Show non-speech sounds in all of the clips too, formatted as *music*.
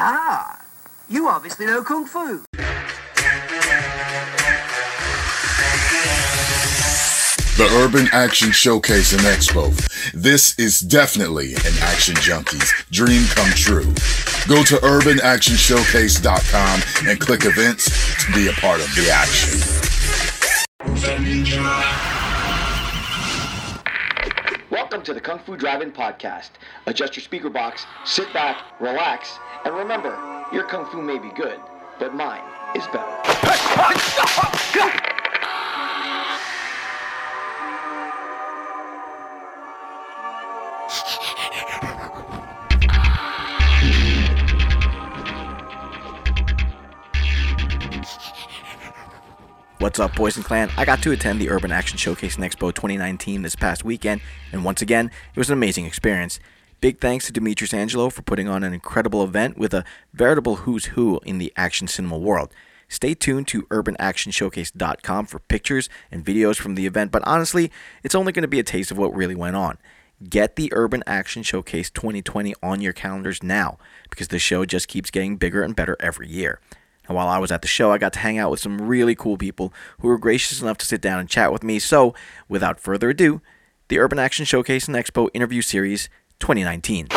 Ah, you obviously know Kung Fu. The Urban Action Showcase and Expo. This is definitely an Action Junkie's dream come true. Go to urbanactionshowcase.com and click events to be a part of the action. Welcome to the Kung Fu Drive-In Podcast. Adjust your speaker box, sit back, relax, and remember, your Kung Fu may be good, but mine is better. What's up, Poison Clan? I got to attend the Urban Action Showcase and Expo 2019 this past weekend, and once again, it was an amazing experience. Big thanks to Demetrius Angelo for putting on an incredible event with a veritable who's who in the action cinema world. Stay tuned to urbanactionshowcase.com for pictures and videos from the event, but honestly, it's only going to be a taste of what really went on. Get the Urban Action Showcase 2020 on your calendars now because the show just keeps getting bigger and better every year. And while I was at the show, I got to hang out with some really cool people who were gracious enough to sit down and chat with me. So, without further ado, the Urban Action Showcase and Expo Interview Series 2019.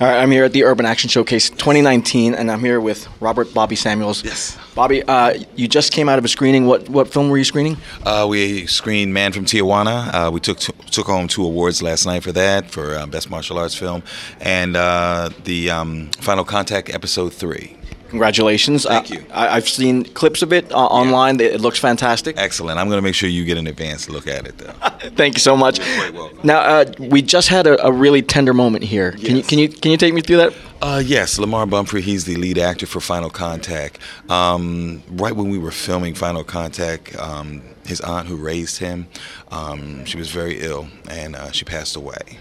All right, I'm here at the Urban Action Showcase 2019, and I'm here with Robert Bobby Samuels. Yes. Bobby, uh, you just came out of a screening. What what film were you screening? Uh, we screened Man from Tijuana. Uh, we took took home two awards last night for that, for uh, Best Martial Arts Film, and uh, the um, Final Contact Episode 3. Congratulations. Thank Uh, you. I, I've seen clips of it uh, online. It looks fantastic. Excellent. I'm going to make sure you get an advance look at it, though. *laughs* Thank you so much. You're quite welcome. Now, uh, we just had a, a really tender moment here. Can you can you can you take me through that? Uh, yes, Lamar Bumphrey. He's the lead actor for Final Contact. Um, right when we were filming Final Contact, um, his aunt who raised him, um, she was very ill and uh, she passed away.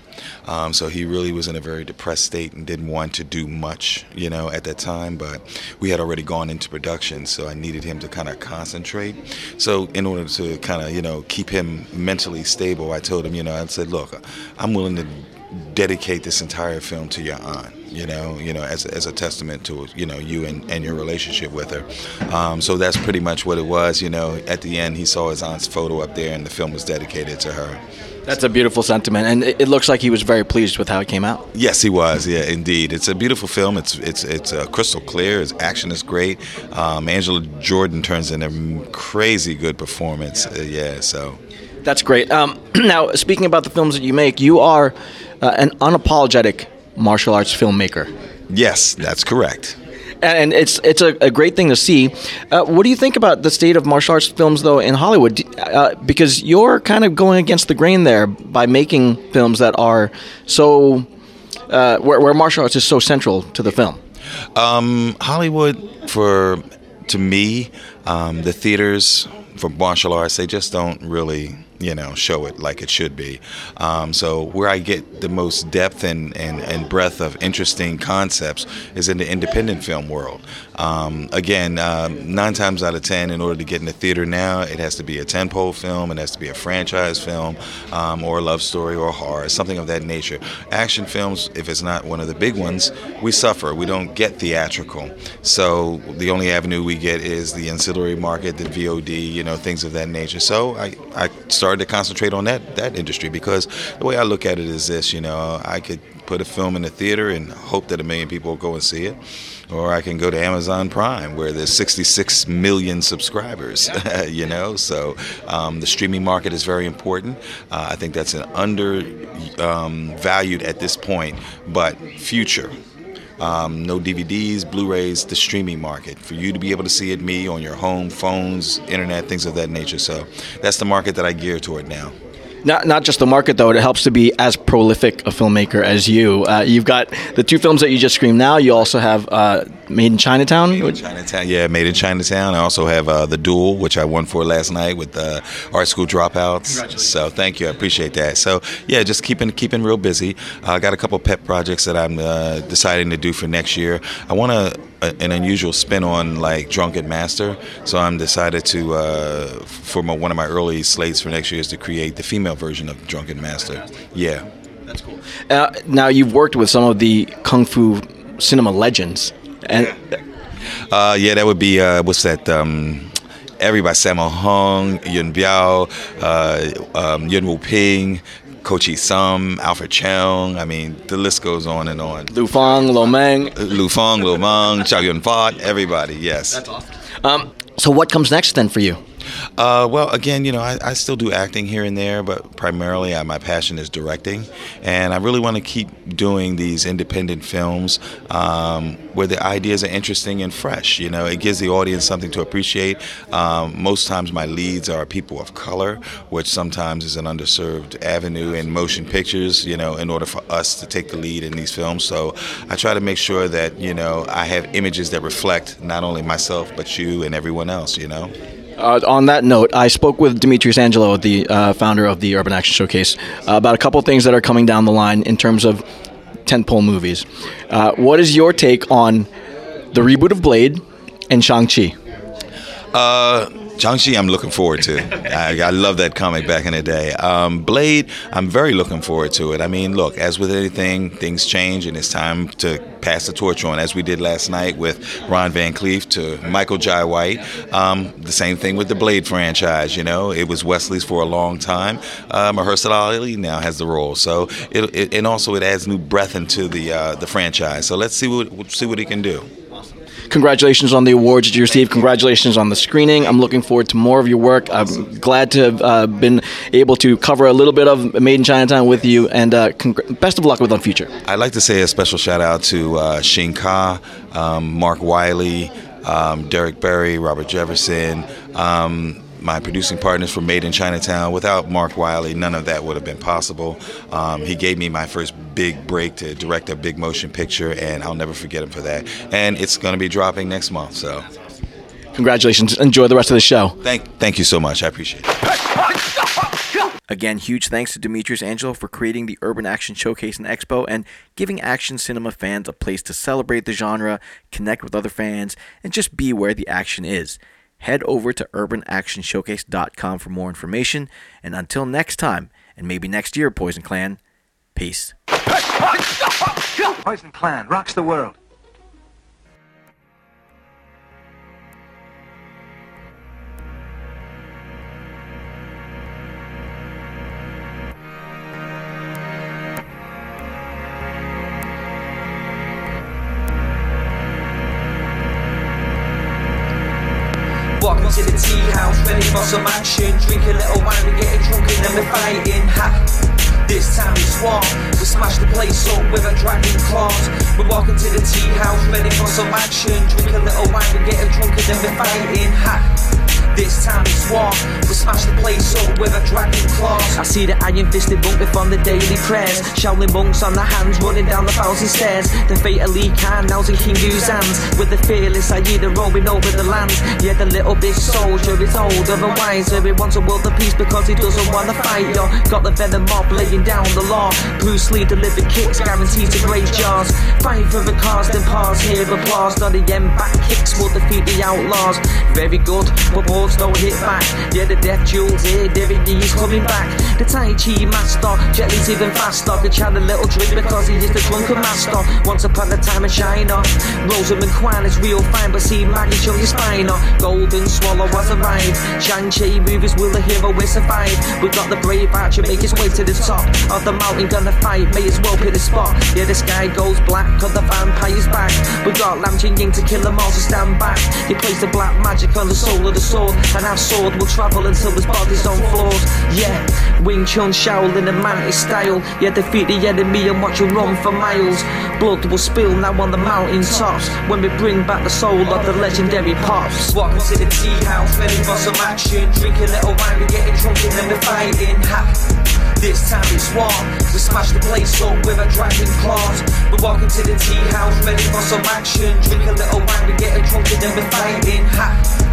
Um, so he really was in a very depressed state and didn't want to do much, you know, at that time. But we had already gone into production, so I needed him to kind of concentrate. So in order to kind of, you know, keep him mentally stable, I told him, you know, I said, look, I'm willing to dedicate this entire film to your aunt you know you know as, as a testament to you know you and, and your relationship with her. Um, so that's pretty much what it was you know. At the end he saw his aunt's photo up there and the film was dedicated to her. That's a beautiful sentiment, and it, looks like he was very pleased with how it came out. yes he was. Yeah indeed. It's a beautiful film. It's it's it's uh, crystal clear. Its action is great. Um, angela jordan turns in a crazy good performance. Uh, yeah so. That's great. Um, *clears throat* now, speaking about the films that you make, you are uh, an unapologetic martial arts filmmaker. yes that's correct and it's it's a, a great thing to see. Uh, what do you think about the state of martial arts films, though, in Hollywood? Uh, because you're kind of going against the grain there by making films that are so uh, where, where martial arts is so central to the film. Um, Hollywood, for to me, um, the theaters for martial arts, they just don't really, you know, show it like it should be. Um, so where I get the most depth and, and, and breadth of interesting concepts is in the independent film world. Um, again, um, nine times out of ten, in order to get in the theater now, it has to be a tentpole film, it has to be a franchise film, um, or a love story or horror, something of that nature. Action films, if it's not one of the big ones, we suffer. We don't get theatrical. So the only avenue we get is the ancillary market, the VOD, you know, things of that nature. So I, I started to concentrate on that that industry because the way I look at it is this, you know, I could put a film in the theater and hope that a million people will go and see it. Or I can go to Amazon Prime where there's 66 million subscribers, *laughs* you know. So um, the streaming market is very important. Uh, I think that's an under um, valued at this point, but future. Um, no DVDs, Blu-rays, the streaming market for you to be able to see it me on your home, phones, internet, things of that nature. So that's the market that I gear toward now. Not not just the market though; it helps to be as prolific a filmmaker as you. Uh, you've got the two films that you just screened now. You also have uh, Made in Chinatown. Made in Chinatown, yeah, made in Chinatown. I also have uh, the Duel, which I won for last night with uh, Art School Dropouts. So thank you, I appreciate that. So yeah, just keeping keeping real busy. I got a couple pet projects that I'm uh, deciding to do for next year. I want a, an unusual spin on like Drunken Master, so I'm decided to uh, for my, one of my early slates for next year is to create the female version of Drunken Master. Yeah. That's cool. Uh, now you've worked with some of the kung fu cinema legends, and Uh, yeah, that would be uh, what's that? Um, everybody, Sammo Hung, Yuen Biao, uh, um, Yuen Woo-ping, Kochi Sum, Alfred Cheung. I mean, the list goes on and on. Lu Feng, Lo Meng. Lu Feng, Lu Meng, Chow Yun Fat, everybody, yes. That's awesome. Um, so what comes next then for you? Uh, well, again, you know, I, I still do acting here and there, but primarily I, my passion is directing, and I really want to keep doing these independent films um, where the ideas are interesting and fresh. You know, it gives the audience something to appreciate. Um, most times, my leads are people of color, which sometimes is an underserved avenue in motion pictures. You know, in order for us to take the lead in these films, so I try to make sure that you know I have images that reflect not only myself but you and everyone else. You know. Uh, on that note, I spoke with Demetrius Angelo, the uh, founder of the Urban Action Showcase, uh, about a couple things that are coming down the line in terms of tentpole movies. Uh, what is your take on the reboot of Blade and Shang-Chi? Uh, Shang-Chi, I'm looking forward to. I, I love that comic back in the day. Um, Blade, I'm very looking forward to it. I mean, look, as with anything, things change, and it's time to pass the torch on, as we did last night with Ron Van Clief to Michael Jai White. Um, the same thing with the Blade franchise. You know, it was Wesley's for a long time. Uh, Mahershala Ali now has the role, so it, it, and also it adds new breath into the uh, the franchise. So let's see what see what he can do. Congratulations on the awards that you received. Congratulations on the screening. I'm looking forward to more of your work. I'm glad to have uh, been able to cover a little bit of Made in Chinatown with you, and uh, congr- best of luck with on future. I'd like to say a special shout out to uh, Shin Ka, um, Mark Wiley, um, Derek Berry, Robert Jefferson, um, my producing partners for Made in Chinatown. Without Mark Wiley, none of that would have been possible. Um, he gave me my first big break to direct a big motion picture, and I'll never forget him for that. And it's going to be dropping next month, so Congratulations. Enjoy the rest of the show. thank thank you so much. I appreciate it. Again, huge thanks to Demetrius Angelo for creating the Urban Action Showcase and Expo and giving action cinema fans a place to celebrate the genre, connect with other fans, and just be where the action is. Head over to urbanactionshowcase.com for more information. And until next time, and maybe next year, Poison Clan, peace. Poison Clan rocks the world. To the tea house, ready for some action. Drink a little wine, we getting drunk and then we're fighting. Ha! This time it's war. We smash the place up with a dragon claws. We're walking to the tea house, ready for some action. Drink a little wine, we getting drunk and then we're fighting. Ha! This time it's war. We smash the place up with a dragon claws. I see the iron fisted monk from the daily prayers. Shaolin monks on the hands running down the thousand stairs. The fate of Lee Khan now's in King Hu's hands. With the fearless Aida roaming over the land. Yeah, the little big soldier is older and wiser. He wants a world of peace because he doesn't want to fight, yo. Got the venom mob laying down the law. Bruce Lee delivered kicks guaranteed to break jaws. Fight for the cause, then pause, hear applause. Not the end back kicks will defeat the outlaws. Very good, but balls don't hit back. Yeah, the death jewels here, Lee's coming back. The Tai Chi master, Jet Li's even faster. Could chat a little drink because he is the drunken master. Once upon a time, a shiner. Rosamund Kwan is real fine, but see Maggie show spine. uh. Golden Swallow was arrived. Shang-Chi movies, will the hero will survive? We got the brave archer make his way to the top of the mountain, gonna fight, may as well pick the spot. Yeah, the sky goes black, cause the vampire's back. We got Lam Ching Ying to kill them all, so stand back. He plays the black magic on the soul of the sword, and our sword will travel until his body's on floors. Yeah, Wing Chun Shaolin and Mantis style. Yeah, defeat the enemy and watch him run for miles. Blood will spill now on the mountain tops when we bring back the soul of the legendary pops. Welcome to the tea house, ready for some action. Drink a little wine, we getting drunk and then we're fighting. Ha! This time it's war. We smash the place up with a dragon claws. We're walking to the tea house, ready for some action. Drink a little wine, we getting drunk and then we're fighting. Ha!